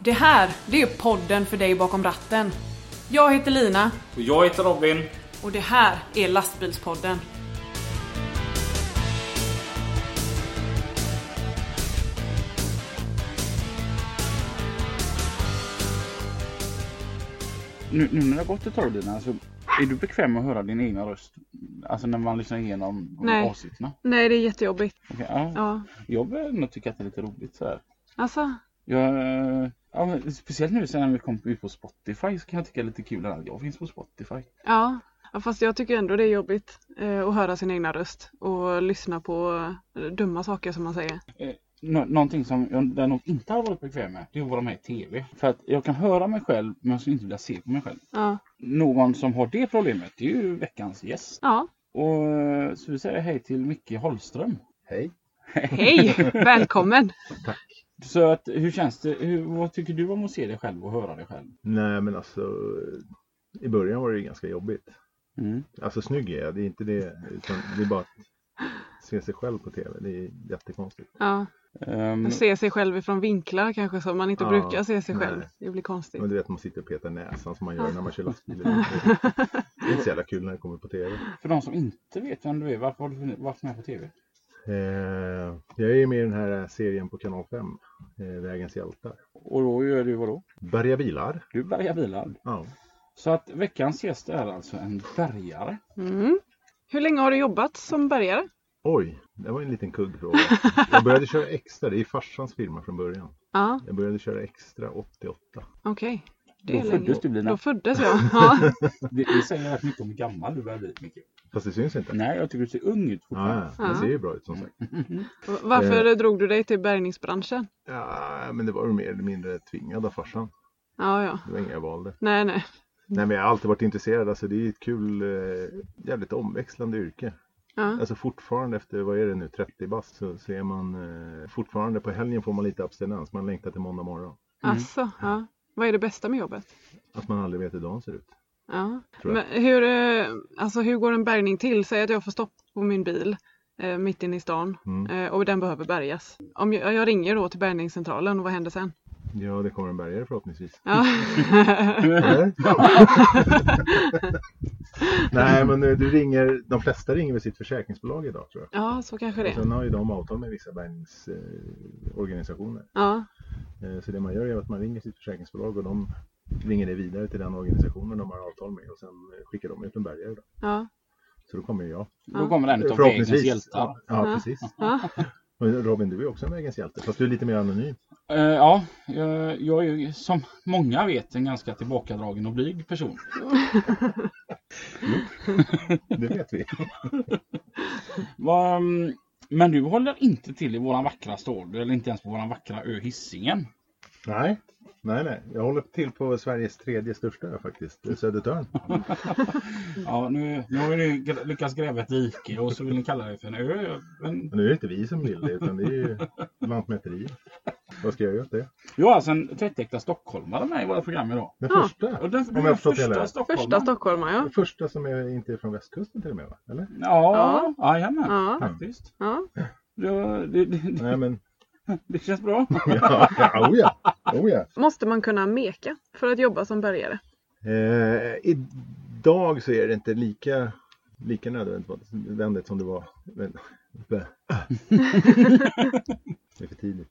Det här, det är podden för dig bakom ratten. Jag heter Lina Och jag heter Robin. och det här är Lastbilspodden. Nu, nu när det har gått ett tag Lina, alltså, är du bekväm med att höra din egna röst? Alltså när man lyssnar igenom Nej. avsnitten? Nej, det är jättejobbigt. Okej, ja. Ja, Jag börjar nog tycka att det är lite roligt så här. alltså. Jag, ja, men speciellt nu sen när vi kom ut på Spotify så kan jag tycka det är lite kul att jag finns på Spotify. Ja, Ja, fast jag tycker ändå det är jobbigt eh, att höra sin egna röst och lyssna på eh, dumma saker som man säger. Nå- någonting som jag där nog inte har varit bekväm med, det är att vara med i TV. För att jag kan höra mig själv men jag skulle inte vilja se på mig själv. Ja, Någon som har det problemet, det är ju veckans gäst. ja. Och eh, så vi säger hej till Micke Holmström. Hej. Hej! Välkommen! Så att, hur känns det? Hur, vad tycker du om att se dig själv och höra dig själv? Nej men alltså i början var det ju ganska jobbigt. Mm. Alltså snygg är jag, det är inte det. Utan det är bara att se sig själv på tv. Det är jättekonstigt. Ja, Ehm, se sig själv ifrån vinklar kanske som man inte Ja, brukar se sig nej. själv. Det blir konstigt. Men du vet man sitter och petar näsan som man gör när man kör lastbil. Det är inte så jävla kul när det kommer på tv. för de som inte vet vem du är, varför har du varit med på TV? Eh, jag är ju med i den här serien på kanal 5. Eh, Vägens hjältar. Och då gör du vadå? Bärga bilar. Du bärgar bilar. Ja. Så att veckans gäst är alltså en bärgare. Mm. Hur länge har du jobbat som bärgare? Oj, det var en liten kuggfråga. Jag började köra extra, det är farsans firma från början. Ja, Jag började köra extra 88. okej. Det Då är föddes länge. du, Lina. Då föddes jag. Ja. Det, det säger rätt mycket om hur gammal du börjar bli Micke. Fast det syns inte. Nej, jag tycker du ser ung ut fortfarande. ja, det ser ju bra ut som sagt. Varför drog du dig till bärgningsbranschen? Ja, men det var ju mer eller mindre tvingad av farsan. Ja, ja. Det var inget jag valde. Nej, nej. Nej, men jag har alltid varit intresserad. Alltså det är ett kul, eh, jävligt omväxlande yrke. Ja. Alltså fortfarande efter, vad är det nu, 30 bast så, så är man eh, fortfarande på helgen får man lite abstinens. Man längtar till måndag morgon. Alltså, ja. Vad är det bästa med jobbet? Att man aldrig vet hur dagen ser ut. Ja. Men hur, eh, alltså, hur går en bärgning till? Säg att jag får stopp på min bil eh, mitt inne i stan Mm. eh, och den behöver bärgas. Om jag, jag ringer då till bärgningscentralen vad händer sen? Ja, det kommer en bärgare förhoppningsvis. Ja. Nej, men eh, du ringer, de flesta ringer med sitt försäkringsbolag idag tror jag. ja, så kanske Och det. sen har ju de avtal med vissa bärgningsorganisationer. Ja, Eh, Så det man gör är att man ringer sitt försäkringsbolag och de ringer det vidare till den organisationen de har avtal med och sen eh, skickar de ut en bärgare. Då. ja, Så då kommer jag. Då kommer en av vägens hjältar. Ja, ja, Ja. precis. ja. Robin, du är också en vägens hjälte, fast du är lite mer anonym. Eh, ja, jag, jag är ju som många vet en ganska tillbakadragen och blyg person. Det vet vi. Mm, men du håller inte till i våran vackra stad, eller inte ens på våran vackra ö Hisingen. Nej, nej, nej. Jag håller till på Sveriges tredje största ö faktiskt, Södertörn. Ja, nu, nu har ni lyckats gräva ett dike och så vill ni kalla det för en ö. Men Men nu är det inte vi som vill det, utan det är ju Lantmäteriet. Vad ska jag göra åt det? har alltså en tvättäkta stockholmare med i våra program idag. Den Ja. första? Och den, Om jag förstått första stockholmaren. Första stockholmare, ja. Den första som är, inte är från västkusten till och med va? Eller? Ja, jajamän, Ja. faktiskt. ja. Det, det, det, Nej men, det känns bra. ja, ja, oh ja, oh ja. Måste man kunna meka för att jobba som bärgare? Eh, idag så är det inte lika, lika nödvändigt som det var. Men, det är för tidigt.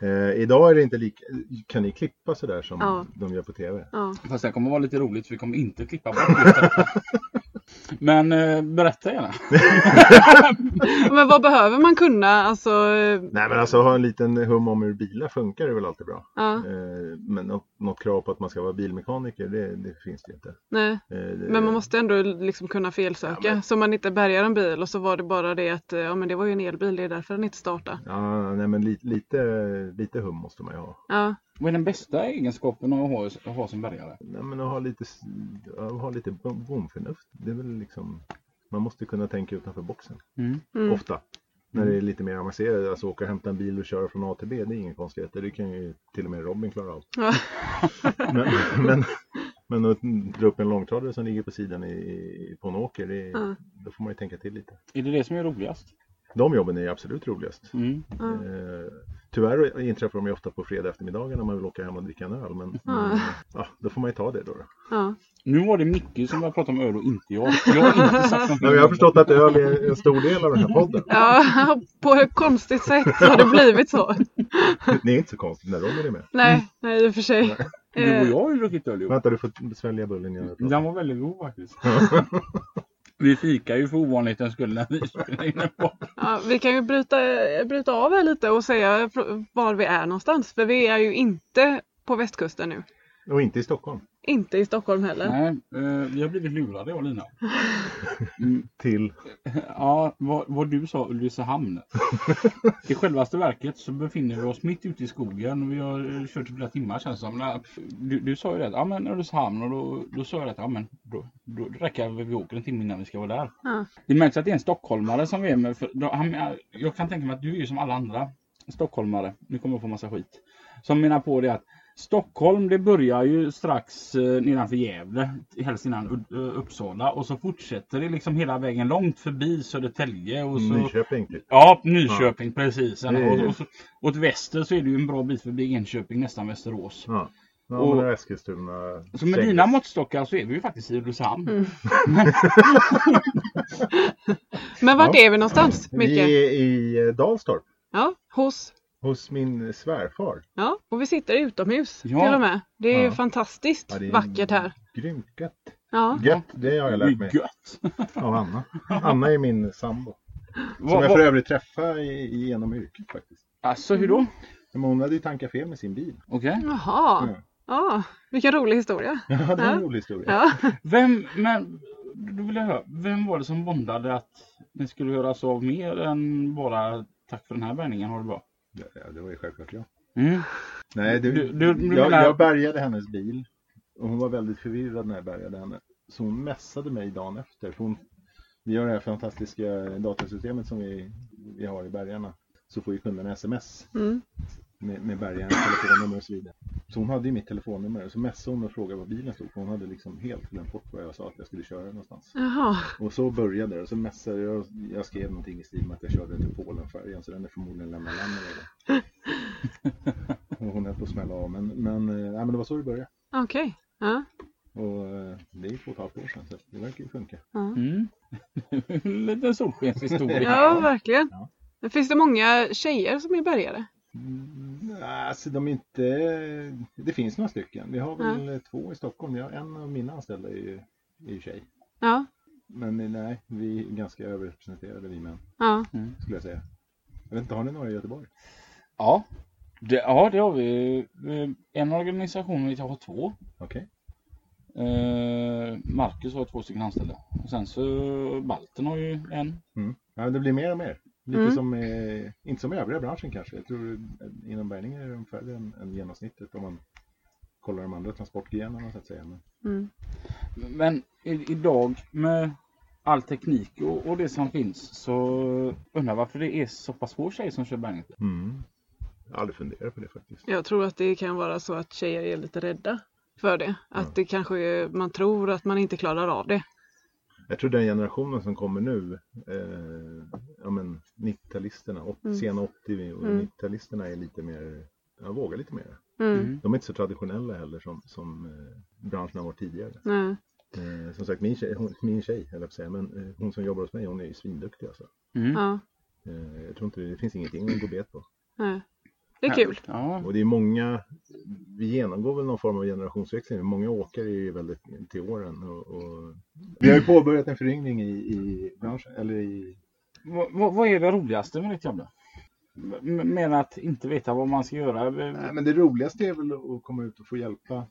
Eh, idag är det inte lika, kan ni klippa sådär som Ja. de gör på tv? Ja. Fast det kommer vara lite roligt för vi kommer inte klippa bort. Men eh, berätta gärna. Men vad behöver man kunna? Alltså, eh, Nej men alltså ha en liten hum om hur bilar funkar är väl alltid bra. ja, Eh, men något, något krav på att man ska vara bilmekaniker det, det finns det inte. nej. Eh, det, Men man måste ändå liksom kunna felsöka. Ja, men- Så man inte bärgar en bil och så var det bara det att ja, men det var ju en elbil, det är därför den inte startar. Ja, nej men lite, lite, lite hum måste man ju ha. Ja, Vad är den bästa egenskapen att ha, att ha som bärgare? Nej, men att ha lite, ja, ha lite bom- bomförnuft. Det är väl liksom, man måste kunna tänka utanför boxen. Mm. mm. Ofta. När det är lite mer avancerat, alltså åka och hämta en bil och köra från A till B, det är ingen konstigheter. Det kan ju till och med Robin klara av. Ja. men, men, men att dra upp en långtradare som ligger på sidan i, på en åker, det, Ja. då får man ju tänka till lite. Är det det som är roligast? De jobben är absolut roligast. Mm. Ja. Eh, tyvärr inträffar de ju ofta på fredag eftermiddag när man vill åka hem och dricka en öl. Men, Ja. men ja, då får man ju ta det då. då. Ja. Nu var det Micke som började prata om öl och inte jag. Jag har inte sagt. Men jag har förstått att öl är en stor del av den här podden. ja, på ett konstigt sätt har det blivit så. Det är inte så konstigt när Robin är med. Nej, nej i och för sig. Du och jag har ju druckit öl ihop. Vänta, du får svälja bullen. Den var väldigt god faktiskt. Vi fikar ju för ovanlighetens skull när vi spelar in en podd. Ja, vi kan ju bryta, bryta av här lite och säga var vi är någonstans. För vi är ju inte på västkusten nu. Och inte i Stockholm. Inte i Stockholm heller. Nej, eh, vi har blivit lurade jag Lina. Mm, Till ja, vad, vad du sa Ulricehamn. I självaste verket så befinner vi oss mitt ute i skogen och vi har eh, kört i flera timmar känns det som. Du, du sa ju det, ja men Ulricehamn och då, då sa jag det, ja men då, då, räcker det vi åker en timme innan vi ska vara där. Ja. Det märks att det är en stockholmare som vi är med. För då, han, jag kan tänka mig att du är ju som alla andra stockholmare. Nu kommer jag få massa skit. Som menar på det att Stockholm det börjar ju strax eh, nedanför Gävle. Helst innan eh, Uppsala. Och så fortsätter det liksom hela vägen långt förbi Södertälje. Och så, Nyköping. Typ. Ja, Nyköping precis. Det är- Och, och, så, åt väster så är det ju en bra bit förbi Enköping, nästan Västerås. Ja. Ja, Och- Eskilstuna. Så med dina måttstockar så är vi ju faktiskt i Ulricehamn. Mm. Men vart Ja. är vi någonstans, Micke? Vi är i eh, Dalstorp. Ja, hos. Hos min svärfar. Ja, och vi sitter utomhus Ja. till och med. Det är ju Ja. fantastiskt Ja, det är vackert här. Grymt gött. Ja. Gött, det har jag lärt mig är gött. av Anna. Anna är min sambo. Som jag för övrigt träffade i- genom yrket faktiskt. Alltså hur då? Men hon hade ju tankat fel med sin bil. Okej. Jaha. Ja. Ja, vilken rolig historia. Ja, det var en Ja. rolig historia. Ja. Vem, men då vill jag höra, vem var det som bondade att ni skulle höras av mer än bara tack för den här bärgningen, har det bra? Ja, det var ju självklart jag. Mm. Nej, du, Du- du- du jag, menar- jag bärgade hennes bil. Och hon var väldigt förvirrad när jag bärgade henne. Så hon messade mig dagen efter. För hon, vi har det här fantastiska datasystemet som vi, vi har i bergarna. Så får ju kunderna sms Mm. Med, med bärgarens telefonnummer och så vidare. Så hon hade ju mitt telefonnummer. Så messade hon och frågade var bilen stod. För hon hade liksom helt glömt bort vad jag sa att jag skulle köra någonstans. Jaha. Och så började det. Och så messade jag. Jag skrev någonting i stil med att jag körde till Polenfärjan. Så den är förmodligen lämnad landet redan. Och hon höll på att smälla av. Men, men, nej, men det var så det började. Okej. Ja. Och eh, det är två och ett halvt år sedan. Så det verkar ju funka. Mm. En liten solskenshistoria. ja, verkligen. Ja. Finns det många tjejer som är bärgare? Mm, Alltså de är inte... Det finns några stycken. Vi har väl två i Stockholm. Jag, en av mina anställda är ju, är ju tjej. Ja. Men nej, vi är ganska överrepresenterade vi män. Ja. Skulle jag säga. Jag vet inte, har ni några i Göteborg? Ja. Det, ja, det har vi. Eh, En organisation jag har två. Okej. Eh, Marcus har två stycken anställda. Och sen så Balten har ju en. Mm. Ja, det blir mer och mer. Lite Mm. som, eh, inte som i övriga branschen kanske. Jag tror eh, inom bärgning är de färre än, än genomsnittet om man kollar de andra transportgrenarna så att säga. Men, Mm. Men i, idag med all teknik och, och det som finns så undrar jag varför det är så pass få tjejer som kör bärgning. mm. Jag har aldrig funderat på det faktiskt. Jag tror att det kan vara så att tjejer är lite rädda för det. Att Ja. det kanske är, man tror att man inte klarar av det. Jag tror den generationen som kommer nu, eh, ja men 90-talisterna, åt- Mm. sena 80 och Mm. 90-talisterna är lite mer, ja, vågar lite mer. Mm. De är inte så traditionella heller som, som eh, branschen har varit tidigare. Nej. Eh, som sagt, min tjej, hon, min tjej höll jag säga, men eh, hon som jobbar hos mig, hon är ju svinduktig alltså. Mm. Ja. Eh, jag tror inte det finns ingenting hon går bet på. Nej. Det är kul. Ja. Och det är många, vi genomgår väl någon form av generationsväxling. men Många åkare är ju väldigt till åren. Och, och... Vi har ju påbörjat en föryngring i, i branschen, eller i Vad, är det roligaste med ditt jobb då? M- Med att inte veta vad man ska göra? Nej, men det roligaste är väl att komma ut och få hjälpa,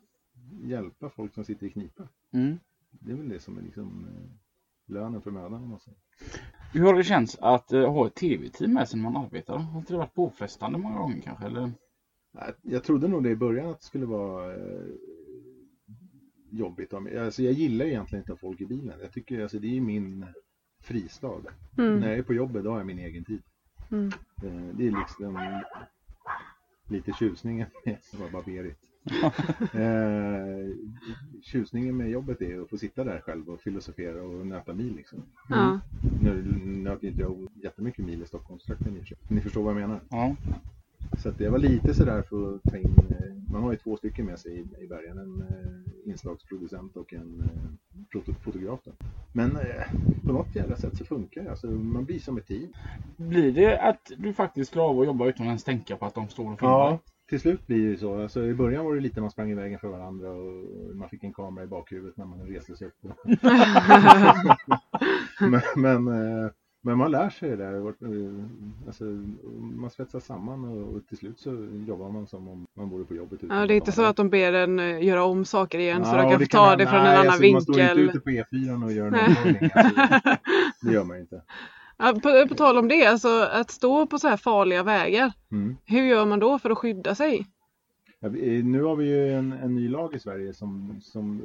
hjälpa folk som sitter i knipa. Mm. Det är väl det som är liksom eh, lönen för mödan. Hur har det känts att eh, ha ett tv-team med sig när man arbetar? Har inte det varit påfrestande många gånger kanske? Eller? Nej, Jag trodde nog det i början att det skulle vara eh, jobbigt. Alltså jag gillar egentligen inte att folk i bilen. Jag tycker alltså det är min fristad. Mm. När jag är på jobbet då har jag min egen tid. Mm. Eh, Det är liksom lite tjusningen med att vara barberigt. eh, tjusningen med jobbet är att få sitta där själv och filosofera och nöta mil liksom. Ja. Nu nöter inte jag jättemycket mil i Stockholmstrakten i. Ni förstår vad jag menar. Ja. Så att det var lite sådär för att ta in, eh, man har ju två stycken med sig i, i bergen, en eh, inslagsproducent och en foto, fotograf. Men på något jävla sätt så funkar det, alltså, man blir som ett team. Blir det att du faktiskt klarar av att jobba utan att ens tänka på att de står och filmar? Till slut blir det ju så. Alltså, I början var det lite man sprang i vägen för varandra och man fick en kamera i bakhuvudet när man reste sig upp. men, men, eh, men man lär sig det där. Eh, Alltså, man svetsas samman och, till slut så jobbar man som om man vore på jobbet. ja, det är inte så att de ber en eh, göra om saker igen så Ja, de kan ta hända. det från en Nej, annan alltså, Man står inte vinkel. ute på E4 och gör en omkörning. Alltså, det gör man inte. Ja, på, på tal om det, alltså att stå på så här farliga vägar. Mm. Hur gör man då för att skydda sig? Ja, vi- nu har vi ju en, en ny lag i Sverige som, som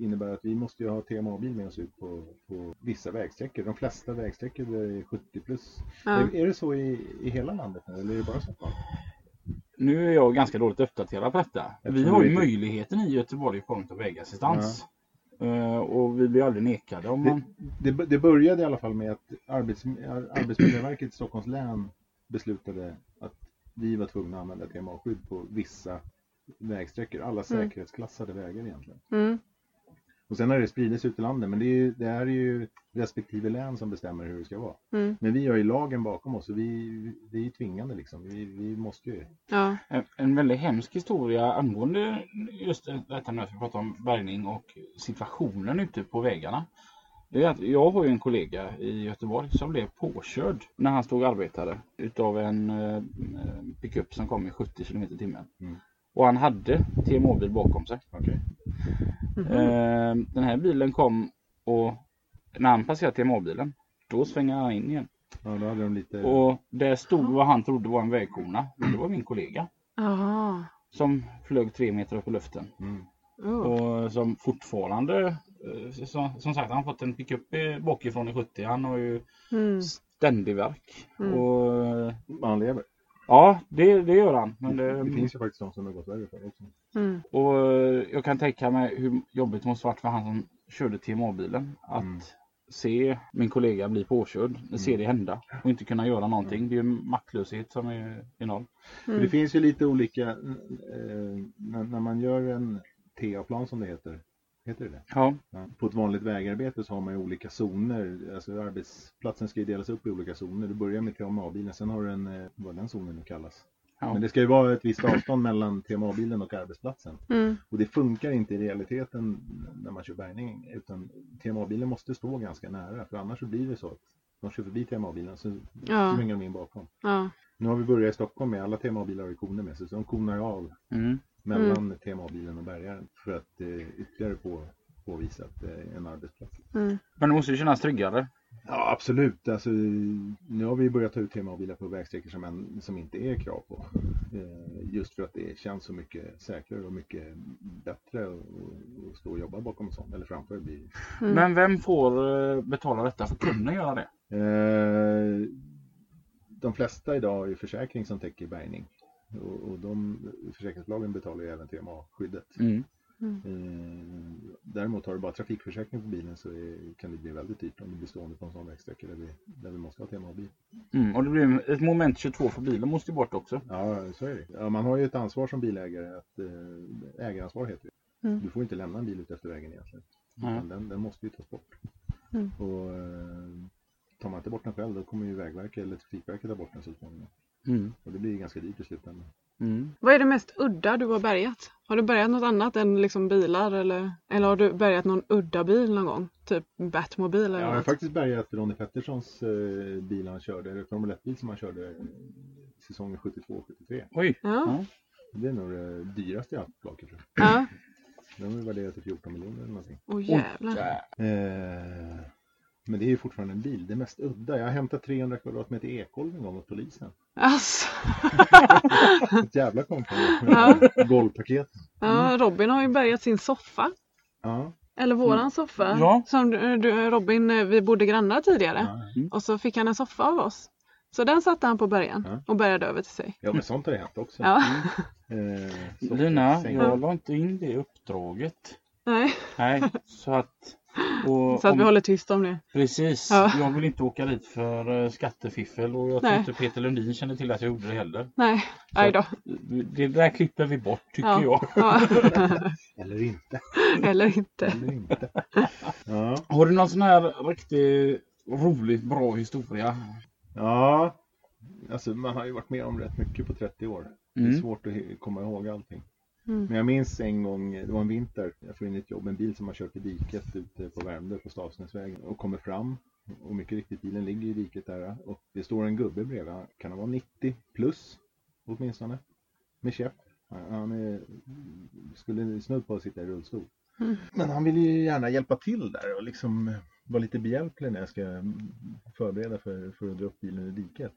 innebär att vi måste ju ha TMA-bil med oss ut på, på vissa vägsträckor. De flesta vägsträckor är 70 plus. Ja. Är, är det så i, i hela landet nu eller är det bara Stockholm? Nu är jag ganska dåligt uppdaterad på detta. Vi Eftersom har du ju möjligheten i Göteborg i form av vägassistans. Eh, och vi blir aldrig nekade om man... Det, det, det började i alla fall med att Arbets, Arbetsmiljöverket i Stockholms län beslutade att vi var tvungna att använda TMA-skydd på vissa vägsträckor. Alla Mm. säkerhetsklassade vägar egentligen. Mm. Och sen har det spridits ut i landet, men det är, ju, det är ju respektive län som bestämmer hur det ska vara. Mm. Men vi har ju lagen bakom oss och vi, det är ju tvingande liksom. Vi, vi måste ju. Ja. En, en väldigt hemsk historia angående just detta när vi pratar om bärgning och situationen ute på vägarna. Det är att jag har ju en kollega i Göteborg som blev påkörd när han stod och arbetade utav en eh, pickup som kom i 70 km i timmen. Mm. Och han hade TMA-bil bakom sig. Okej. Mhm. Eh, den här bilen kom och när han passerade TMA-bilen då svängde han in igen. Ja, då hade de lite. Och där stod vad han trodde var en vägkona. Det var min kollega Jaha. som flög tre meter upp i luften. Mm. Oh. Och som fortfarande, eh, som, som sagt han har fått en pickup bakifrån i 70. Han har ju Mm. ständig värk. Mm. Och, Man lever. Ja, det, det gör han. Men Det, det, finns ju faktiskt de som har gått värre för också. Mm. och eh, jag kan tänka mig hur jobbigt det måste varit för han som körde TMA-bilen. Att Mm. se min kollega bli påkörd, se det hända och inte kunna göra någonting. Det är ju maktlöshet som är enorm. För det finns ju lite olika, eh, när, när man gör en TA-plan som det heter. Heter det det? Ja, Ja. På ett vanligt vägarbete så har man ju olika zoner. Alltså arbetsplatsen ska ju delas upp i olika zoner. Du börjar med TMA-bilen, sen har du en, eh, vad den zonen nu kallas. Ja. Men det ska ju vara ett visst avstånd mellan TMA-bilen och arbetsplatsen. Mm. Och det funkar inte i realiteten när man kör bärgning. Utan TMA-bilen måste stå ganska nära. För annars så blir det så att de kör förbi TMA-bilen så Ja. de in bakom. Ja. Nu har vi börjat i Stockholm med alla TMA-bilar har koner med sig. Så de konar av mm. Mellan TMA-bilen och bärgaren. För att eh, ytterligare på, påvisa att det är en arbetsplats. Mm. men det måste ju kännas tryggare. Ja absolut. Alltså, nu har vi börjat ta ut TMA-bilar på vägsträckor som, en, som inte är krav på. Eh, just för att det känns så mycket säkrare och mycket bättre att stå och jobba bakom en sån. Eller framför bil. Mm. Men vem får eh, betala detta? Får kunden göra det? Eh, de flesta idag har ju försäkring som täcker bärgning. Och, och de försäkringsbolagen betalar ju även TMA-skyddet. Mm. Eh, däremot har du bara trafikförsäkring på bilen så är, kan det bli väldigt dyrt om du blir stående på en sån vägsträcka där vi, där vi måste ha TMA-bil. Mm. Och det blir ett moment 22 för bilen måste ju bort också. Ja, så är det. Ja, man har ju ett ansvar som bilägare, att, eh, ägaransvar heter det. Mm. Du får inte lämna en bil ut efter vägen egentligen. Utan Den, den måste ju tas bort. Mm. Och eh, tar man inte bort den själv då kommer ju Vägverket eller Trafikverket ta bort den så småningom. Mm. Och det blir ganska dyrt i slutändan. Mm. Vad är det mest udda du har bärgat? Har du bärgat något annat än liksom bilar eller, eller har du bärgat någon udda bil någon gång? Typ Batmobil eller Ja, jag har faktiskt bärgat Ronny Petterssons eh, bil han körde, eller Formel 1-bil som han körde säsongen 72-73. Oj. Ja. Ja. Det är nog det dyraste jag haft på tror Ja. Den var värderad till 14 miljoner eller någonting. Åh jävlar. Oj, Eh, men det är ju fortfarande en bil. Det mest udda. Jag har hämtat 300 kvadratmeter ekolv en gång åt polisen. Alltså. Ett jävla konto. Ja. Golvpaket. Ja, Robin har ju bärgat sin soffa. Ja. Eller våran soffa. Ja. Som du, du, Robin, eh, vi bodde grannar tidigare. ja. Och så fick han en soffa av oss. Så den satte han på början Ja. och bärgade över till sig. Ja men sånt har det hänt också. Ja. Eh, så- Lina, jag la inte in det uppdraget. Nej, Nej, så att... Och så att om- vi håller tyst om det. Precis, Ja. jag vill inte åka dit för eh, skattefiffel och jag tror inte Peter Lundin känner till att jag gjorde det heller. Nej, aj då. Det där klipper vi bort tycker Ja. jag. Ja. Eller inte. Eller inte. Eller inte. Ja. Har du någon sån här riktigt roligt bra historia? ja. Alltså man har ju varit med om rätt mycket på 30 år. Det är Mm. svårt att komma ihåg allting. Mm. Men jag minns en gång, det var en vinter, jag får in ett jobb, en bil som har kört i diket ute på Värmdö på Stavsnäsvägen och kommer fram. Och mycket riktigt, bilen ligger i diket där och det står en gubbe bredvid, kan han vara 90 plus åtminstone, med käpp. Han- Han är, skulle snudd på att sitta i rullstol. Mm. Men han vill ju gärna hjälpa till där och liksom vara lite behjälplig när jag ska förbereda för, för att dra upp bilen ur diket.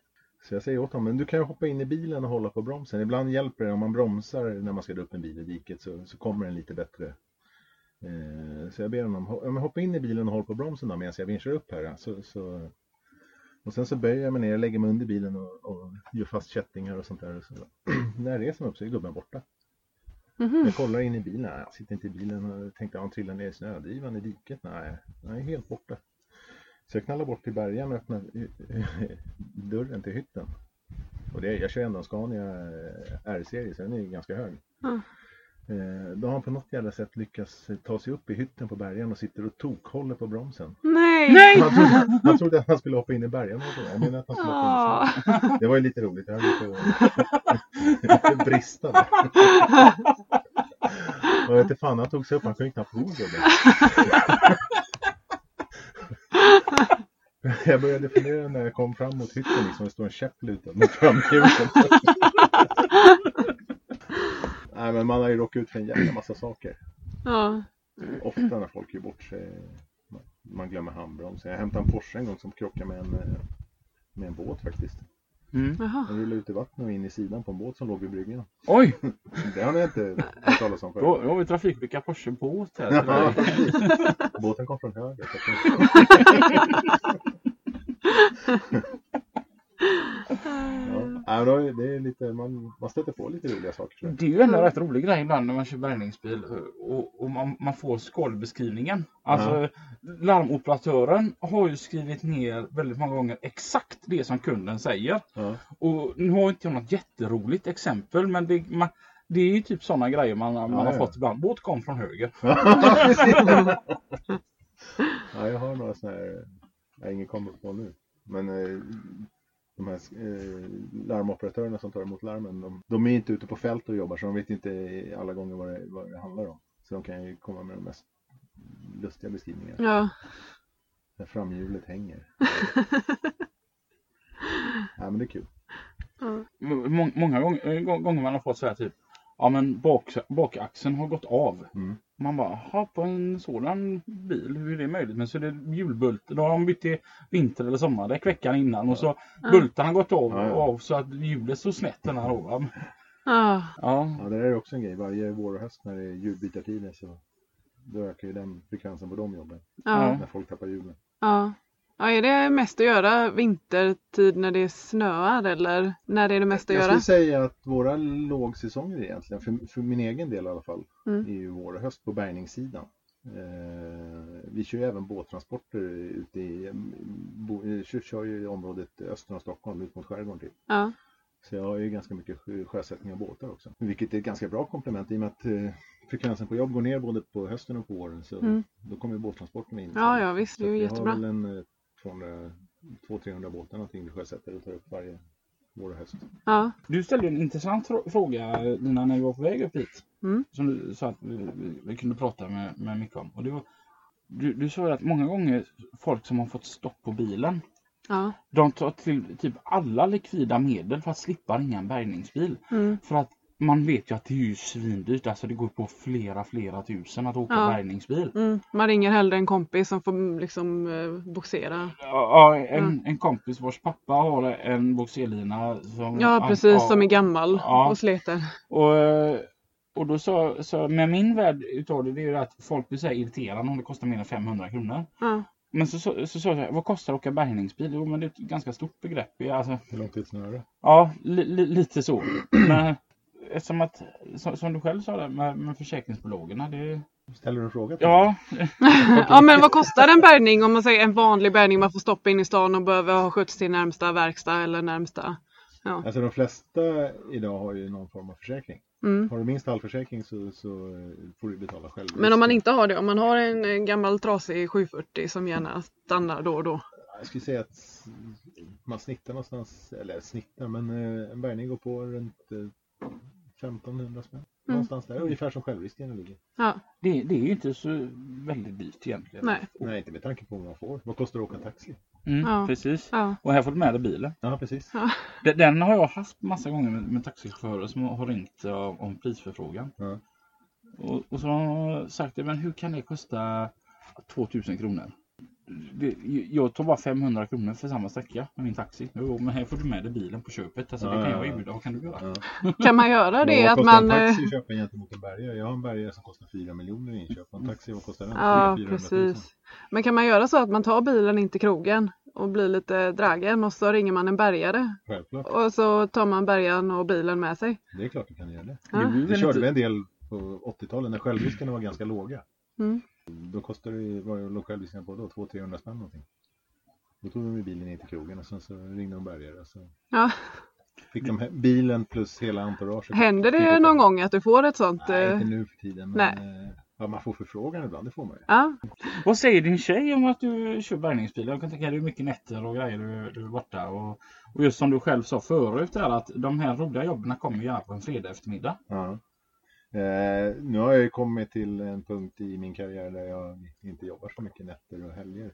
Så jag säger åt honom, men du kan ju hoppa in i bilen och hålla på bromsen. Ibland hjälper det om man bromsar när man ska dra upp en bil i diket så, så kommer den lite bättre. Eh, så jag ber honom, "Ho- ja, men hoppa in i bilen och håll på bromsen då medan jag vinschar upp här. Så, så, och sen så böjer jag mig ner, lägger mig under bilen och, och gör fast kättingar och sånt där. Så, när jag reser mig upp så är gubben borta. Mhm. Jag kollar in i bilen, nej, jag sitter inte i bilen och tänkte, han trillar ner i snödrivan i diket. Nej, han är helt borta. Så jag knallar bort till bärgaren och öppnar dörren till hytten. Och det, jag kör ändå en Scania eh, R-serie så den är ganska hög. Mm. Eh, Då har han på något jävla sätt lyckats ta sig upp i hytten på bärgaren och sitter och tokhåller på bromsen. Nej! Han trodde, han trodde att han skulle hoppa in i så. Jag menar att han skulle hoppa in i det var ju lite roligt. Jag hade lite, lite brista jag vet inte fan, han tog sig upp. Han kunde knappt gå. Jag började fundera när jag kom fram mot hytten liksom. Det står en käpp lutad mot framhjulen. Nej men man har ju råkat ut för en jävla massa saker. Ja. Ofta när folk gör bort sig. Man glömmer handbromsen. Jag hämtade en Porsche en gång som krockade med en, eh, med en båt faktiskt. Mm. Jaha. Den rullade ut i vattnet och in i sidan på en båt som låg vid bryggan. Oj, Det har ni inte hört talas om förut. då har vi trafikolycka Porsche båt här. Ja. Båten kom från höger. Ja. Ja, det är lite, man, man stöter på lite roliga saker. Det är ju ändå en rätt rolig grej ibland när man kör bärgningsbil och, och man, man får skålbeskrivningen. Alltså larmoperatören har ju skrivit ner väldigt många gånger exakt det som kunden säger. Ja. Och nu har inte jag något jätteroligt exempel men det, man, det är ju typ sådana grejer man, man har ja. fått ibland. Båt kom från höger. ja, jag har några sådana här, jag har ingen kommer på nu. Men eh, de här eh, larmoperatörerna som tar emot larmen, de, de är inte ute på fält och jobbar så de vet inte alla gånger vad det, vad det handlar om. Så de kan ju komma med de mest lustiga beskrivningar. Ja. När framhjulet hänger. ja men det är kul. Må, många gånger, gång- gånger man har fått så här typ Ja men bak, bakaxeln har gått av. Mm. Man bara, "Jaha, på en sådan bil, hur är det möjligt? Men så är det hjulbulten, då har de bytt till vinter eller sommardäck veckan innan och så bulten har gått av, Ja, ja. av så att hjulet står snett den här då. Ja. Ja, Ja, det är också en grej. Varje vår och höst när det är hjulbytartider så då ökar ju den frekvensen på de jobben. Ja. När folk tappar hjulen. Ja. Ja, är det mest att göra vintertid när det snöar eller när är det mest att Jag göra? skulle säga att våra lågsäsonger egentligen, för, för min egen del i alla fall, Mm. är ju vår och höst på bärgningssidan. Eh, vi kör ju även båttransporter ute i, bo, eh, kör, kör ju i området öster om Stockholm ut mot skärgården typ. Ja. Så jag har ju ganska mycket sjö- sjösättning av båtar också. Vilket är ett ganska bra komplement i och med att eh, frekvensen på jobb går ner både på hösten och på våren. Så Mm. då kommer båttransporterna in. Ja, ja, visst, det är ju jättebra. har väl en eh, 200 200-300 båtar någonting vi sjösätter och tar upp varje vår och höst. Ja. du ställde en intressant frå- fråga Lina när vi var på väg upp hit. Mm. Som du sa att vi, vi, vi kunde prata med, med Micke om. Och det var, du, du sa att många gånger folk som har fått stopp på bilen Ja. De tar till typ alla likvida medel för att slippa ringa en bärgningsbil. Mm. För att man vet ju att det är ju svindyrt. Alltså det går på flera, flera tusen att åka Ja. bärgningsbil. Mm. Man ringer hellre en kompis som får liksom eh, boxera. Ja, en, en kompis vars pappa har en boxerlina. Som, Ja, precis, ja, som är gammal Ja. och sleten. Och, eh, och då så, så med min värld utav det, det är ju att folk blir så här irriterade om det kostar mer än 500 kronor. Ja. Men så sa så, så, jag, vad kostar att åka bärgningsbil? Jo men det är ett ganska stort begrepp. Ja, Alltså, Hur långt ett snöre? ja, li, li, lite så. Men eftersom att, som, som du själv sa där med, med försäkringsbolagen. Det, Ställer du en fråga till ja, Ja men vad kostar en bärgning om man säger en vanlig bärgning man får stoppa in i stan och behöver ha skjuts till närmsta verkstad eller närmsta. Ja. Alltså de flesta idag har ju någon form av försäkring. Mm. Har du minst halvförsäkring så, så eh, får du betala själv. Men om man inte har det, om man har en gammal trasig 740 som gärna stannar då och då. Jag skulle säga att man snittar någonstans, eller snittar, men eh, en bärgning går på runt eh, 1500 spänn. Någonstans där, ungefär som självrisken ligger. Ja, det, det är ju inte så väldigt dyrt egentligen. nej. Nej, inte med tanke på vad man får. Vad kostar det att åka taxi? Mm, Ja. Precis. Ja. Och här får du med dig bilen. Ja, precis. Den, den har jag haft massa gånger med, med taxichaufförer som har ringt ja, om prisförfrågan. Ja. Och, och så har de sagt, men hur kan det kosta 2000 kronor? Det, jag tar bara 500 kronor för samma sträcka med min taxi. Jo, men här får du med dig bilen på köpet. Alltså, det kan ja, jag ja. erbjuda. Vad kan du göra? Ja. Kan man göra det Vad att kostar man... en eh, taxi att köpa gentemot en bärgare? Jag har en bärgare som kostar 4 miljoner i inköp. En taxi, vad kostar den? Ja 300 000. precis. Men kan man göra så att man tar bilen in till krogen och blir lite dragen och så ringer man en bärgare Självklart. och så tar man bärgaren och bilen med sig. Det är klart du kan göra det. Ja. Det väl körde vi en del på 80-talet när självriskerna var ganska låga. Mm. Då kostade det, vad låg självrisken på då? 200-300 spänn någonting. Då tog de med bilen in till krogen och sen så ringde de bärgare. Så Ja. fick de bilen plus hela entouraget. Händer det någon gång att du får ett sånt? Nej, eh, inte nu för tiden. Men Nej. eh, ja, man får förfrågan ibland, det får man ju. Ja, Vad säger din tjej om att du kör bärgningsbil? Jag kan tänka dig hur mycket nätter och grejer du, du är borta. Och, och just som du själv sa förut där att de här roliga jobben kommer gärna på en fredag eftermiddag. Ja. Eh, nu har jag ju kommit till en punkt i min karriär där jag inte jobbar så mycket nätter och helger.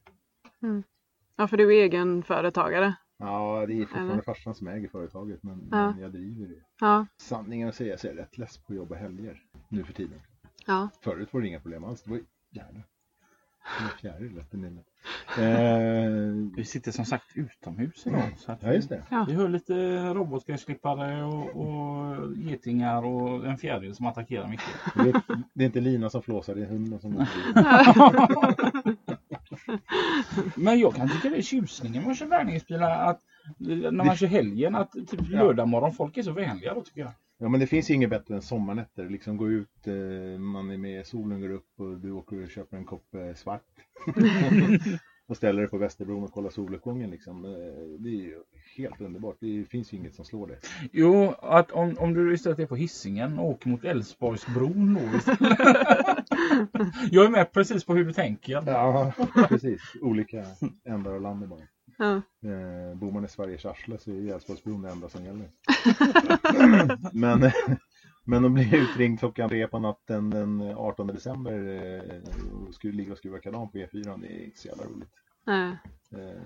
ja för du är egenföretagare. Ja, det är fortfarande Eller? farsan som äger företaget men, Ja. men jag driver det. Ja, Sanningen att säga så är jag rätt less på att jobba helger nu för tiden. ja. Förut var det inga problem alls. Det var gärna. Fjäril lät det minnet. Eh, Vi sitter som sagt utomhus idag. Så att ja, just det. Vi hör lite robotgräsklippare och, och getingar och en fjäril som attackerar mycket. Det är, det är inte Lina som flåsar, det är hunden som. Men jag kan tycka det är tjusningen med att köra bärgningsbilar. Att, när man Det- kör helgen, att typ lördag morgon, folk är så vänliga då tycker jag. Ja men det finns inget bättre än sommarnätter. Liksom gå ut, eh, man är med, solen går upp och du åker och köper en kopp eh, svart. och ställer dig på Västerbron och kollar soluppgången liksom. Eh, Det är ju helt underbart. Det finns ju inget som slår det. Jo, att om, om du istället är på hissingen och åker mot Älvsborgsbron då istället. Jag är med precis på hur du tänker. Ja, precis. Olika ändar av landet bara. Ja. Eh, bor man i Sveriges arsle så är Älvsborgsbron det enda som gäller. men, men att bli utringd klockan tre på natten den 18 december eh, och skulle ligga och skruva kardan på E4, det är inte så jävla roligt. Nej. Eh,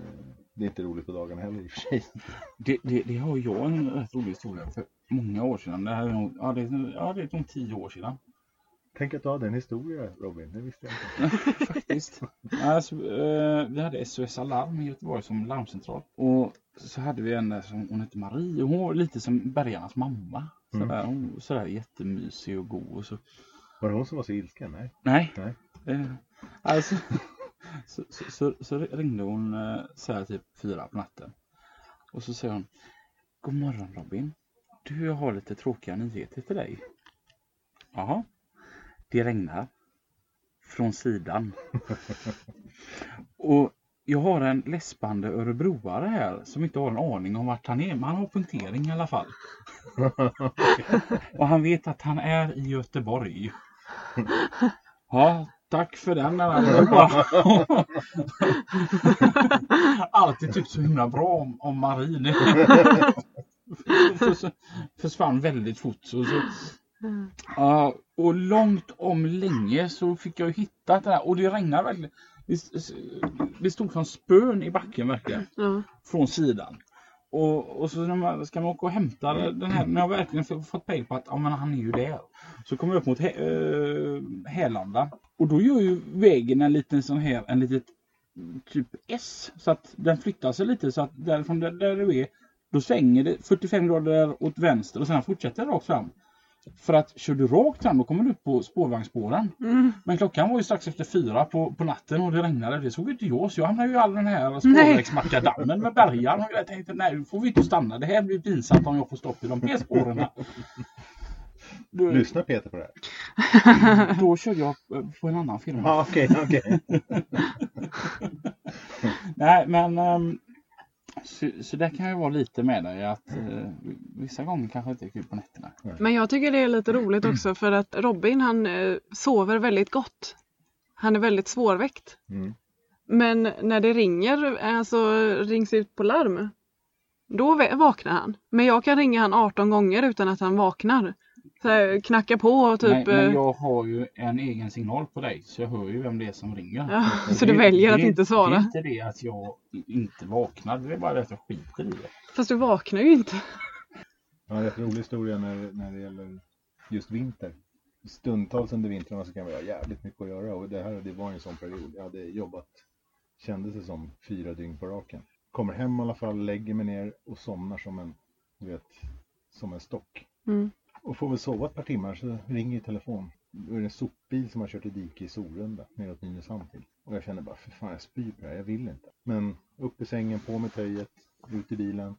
det är inte roligt på dagarna heller i och för sig. Det, det, det har jag en rätt rolig historia för många år sedan. Det här är nog, ja, det, är- ja, det är nog tio år sedan. Tänk att du hade en historia Robin, det visste jag inte. Faktiskt. alltså, eh, vi hade SOS Alarm i Göteborg som larmcentral. Och så hade vi en som hon hette Marie och hon var lite som bergarnas mamma. Mm. Sådär, hon var sådär jättemysig och god. Och så, Var det hon som var så ilsken? Nej. nej. Nej. Eh, alltså, så, så, så, så ringde hon eh, så här typ fyra på natten. Och så säger hon God morgon Robin. Du, jag har lite tråkiga nyheter till dig. Jaha. Det regnar. Från sidan. Och jag har en läspande örebroare här som inte har en aning om vart han är. Men han har punktering i alla fall. Och han vet att han är i Göteborg. Ja, tack för den. Alltid tyckt så himla bra om, om Marie. Försvann väldigt fort. Så, så, Mm. Ja, och långt om länge så fick jag hitta det här. Och det regnade verkligen. Det, det stod som spön i backen verkligen. Ja. Från sidan. Och, och så när man, ska man åka och hämta den här. När jag verkligen fått pejl på att ja, men han är ju där. Så kommer jag upp mot Hä- äh, Härlanda. Och då gör ju vägen en liten sån här, en litet typ S. Så att den flyttar sig lite så att därifrån där, där du är. Då svänger det 45 grader åt vänster och sen fortsätter det rakt fram. För att kör du rakt fram då kommer du upp på spårvagnsspåren. Mm. Men klockan var ju strax efter fyra på, på natten och det regnade. Det såg inte jag så jag hamnade ju i all den här spårvägsmackadammen med bergar. Och jag tänkte nej, nu får vi inte stanna. Det här blir pinsamt om jag får stopp i de här spåren. Då, Lyssna Peter på det här. då körde jag på en annan firma. Ja, okej, okej. Nej, men ehm, så, så där kan jag vara lite med dig att eh, vissa gånger kanske inte är kul på nätterna. Men jag tycker det är lite roligt också för att Robin han eh, sover väldigt gott. Han är väldigt svårväckt. Mm. Men när det ringer, alltså rings ut på larm, då vaknar han. Men jag kan ringa han 18 gånger utan att han vaknar. Så här, knacka på och typ... Nej, men eh, jag har ju en egen signal på dig så jag hör ju vem det är som ringer. Ja, så Det- du väljer att det- inte svara. Det är inte det att jag inte vaknar, det är bara det att jag skiter i det. Fast du vaknar ju inte. Jag har en rätt rolig historia när, när det gäller just vinter. Stundtals under vintrarna så kan vi ha jävligt mycket att göra och det här det var en sån period. Jag hade jobbat, kändes det som, fyra dygn på raken. Kommer hem i alla fall, lägger mig ner och somnar som en, du vet, som en stock. Mm. Och får väl sova ett par timmar så ringer telefon. Då är det en sopbil som har kört i dike i Sorunda neråt Nynäshamn till. Och jag känner bara, för fan jag spyr på det här, jag vill inte. Men upp i sängen, på med töjet, ut i bilen.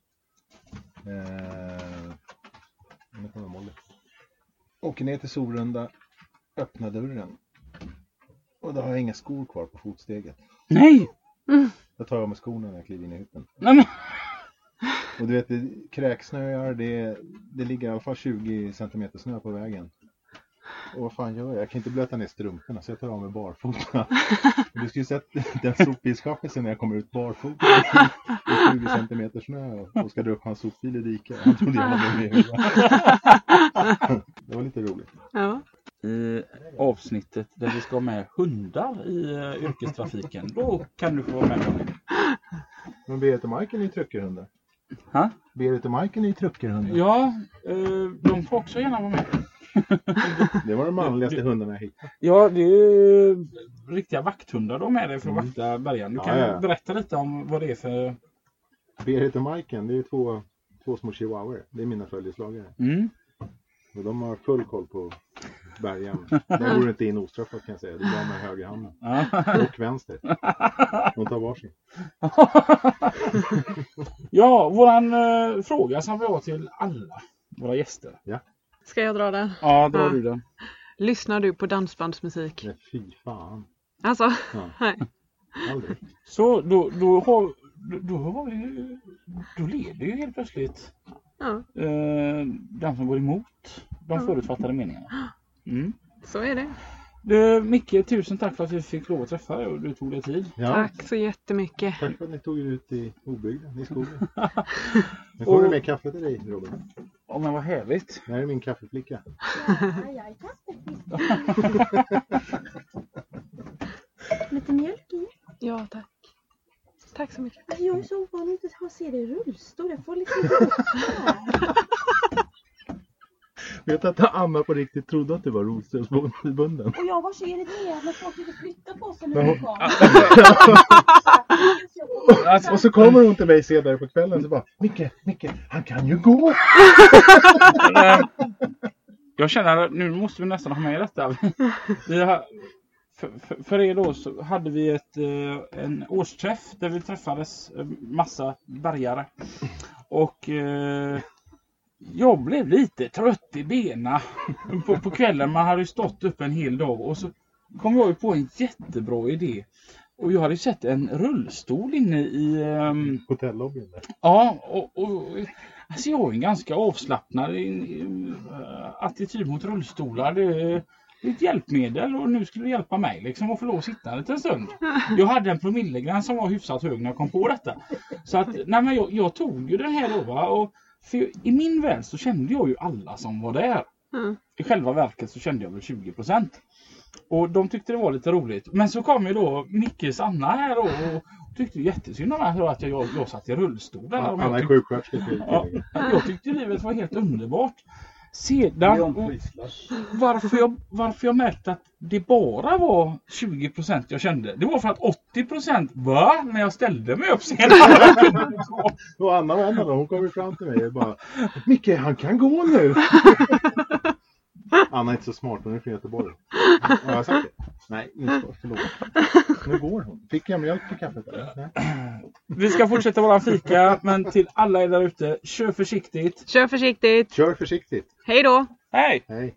Eh, nu kommer Molly. Åker ner till Sorunda, öppnar dörren. Och då har jag inga skor kvar på fotsteget. Nej! Jag tar av mig skorna när jag kliver in i hytten. Nej men, Och du vet, det kräksnöar, det, det ligger i alla fall 20 centimeter snö på vägen. Och vad fan gör jag? Jag kan inte blöta ner strumporna så jag tar av mig barfota. Du skulle ju sett den sopbilschaffisen när jag kommer ut barfota i 20 centimeter snö och- ska dra upp hans sopbil i diket. Han trodde jag hade med. Det var lite roligt. Ja. i avsnittet där vi ska ha med hundar i eh, yrkestrafiken, då kan du få vara med. Men Berit och Majken är ju truckerhundar. Ha? Berit och Majken är ju truckerhundar. Ja, eh, de får också gärna vara med. Det var de manligaste hundarna jag hittade. Ja, det är ju riktiga vakthundar de är det för att vakta bergen. Du kan ja, ja. berätta lite om vad det är för... Berit och Majken, det är två, två små chihuahuor. Det är mina följeslagare. Mm. Och de har full koll på bergen. Där går det inte in ostraffat kan jag säga. Det är bara med högerhanden. Ja. Och vänster. De tar varsin. ja, våran eh, fråga som vi har till alla våra gäster. Ska jag dra den? Ja, dra Ja. du den. Lyssnar du på dansbandsmusik? Nej, fy fan. Alltså, Ja, nej. aldrig. Så då, då har då, då har vi Då leder ju helt plötsligt Ja, eh, den som går emot de Ja. förutfattade meningarna. Mm. så är det. Du, Micke, tusen tack för att vi fick lov att träffa dig och du tog dig tid. Ja, Tack så jättemycket. tack för att ni tog er ut i obygden, i skogen. Nu får du med kaffe till dig Robin. Ja men vad härligt. Det här är min kaffeflicka. Lite mjölk i. Ja, tack. Tack så mycket. Jag är så ovan att inte ha se dig i rullstol. Jag får liksom inte Vet att Anna på riktigt trodde att du var rullstolsbunden. Och jag var så irriterad när folk inte flyttade på sig när hon- kom. Alltså, Och så kommer hon till mig senare på kvällen och bara Micke, Micke, han kan ju gå! eh, jag känner att nu måste vi nästan ha med detta. Vi har, för, för, för er då så hade vi ett, eh, en årsträff där vi träffades eh, massa bergare. Och eh, jag blev lite trött i bena på, på kvällen. Man hade ju stått upp en hel dag och så kom jag ju på en jättebra idé. Och jag hade ju sett en rullstol inne i ehm, Hotellobbyn. Ja, och, och alltså jag har en ganska avslappnad eh, attityd mot rullstolar. Det det är ett hjälpmedel och nu skulle det hjälpa mig liksom att få lov att sitta en liten stund. Jag hade en promillegräns som var hyfsat hög när jag kom på detta. Så att, nej men jag, jag tog ju den här då va. Och för I min värld så kände jag ju alla som var där. Mm. I själva verket så kände jag väl 20 procent. Och de tyckte det var lite roligt. Men så kom ju då Mickes Anna här då och tyckte jättesynd om mig att jag, jag satt i rullstol. där. Och jag Anna är tyckte- sjuksköterska Ja, jag tyckte livet var helt underbart. Sedan, varför jag, varför jag märkte att det bara var 20% jag kände, det var för att 80% var när jag ställde mig upp senare. Och Anna Anna hon kommer fram till mig och bara Micke, han kan gå nu! Anna är inte så smart, hon är från Göteborg. Har jag sagt det? Nej, nu ska, förlåt. Nu går hon. Fick jag mjölk i kaffet? Eller? Nej. Vi ska fortsätta våra fika, men till alla er där ute, kör försiktigt. Kör försiktigt. Kör försiktigt. Hej då! Hej! Hej.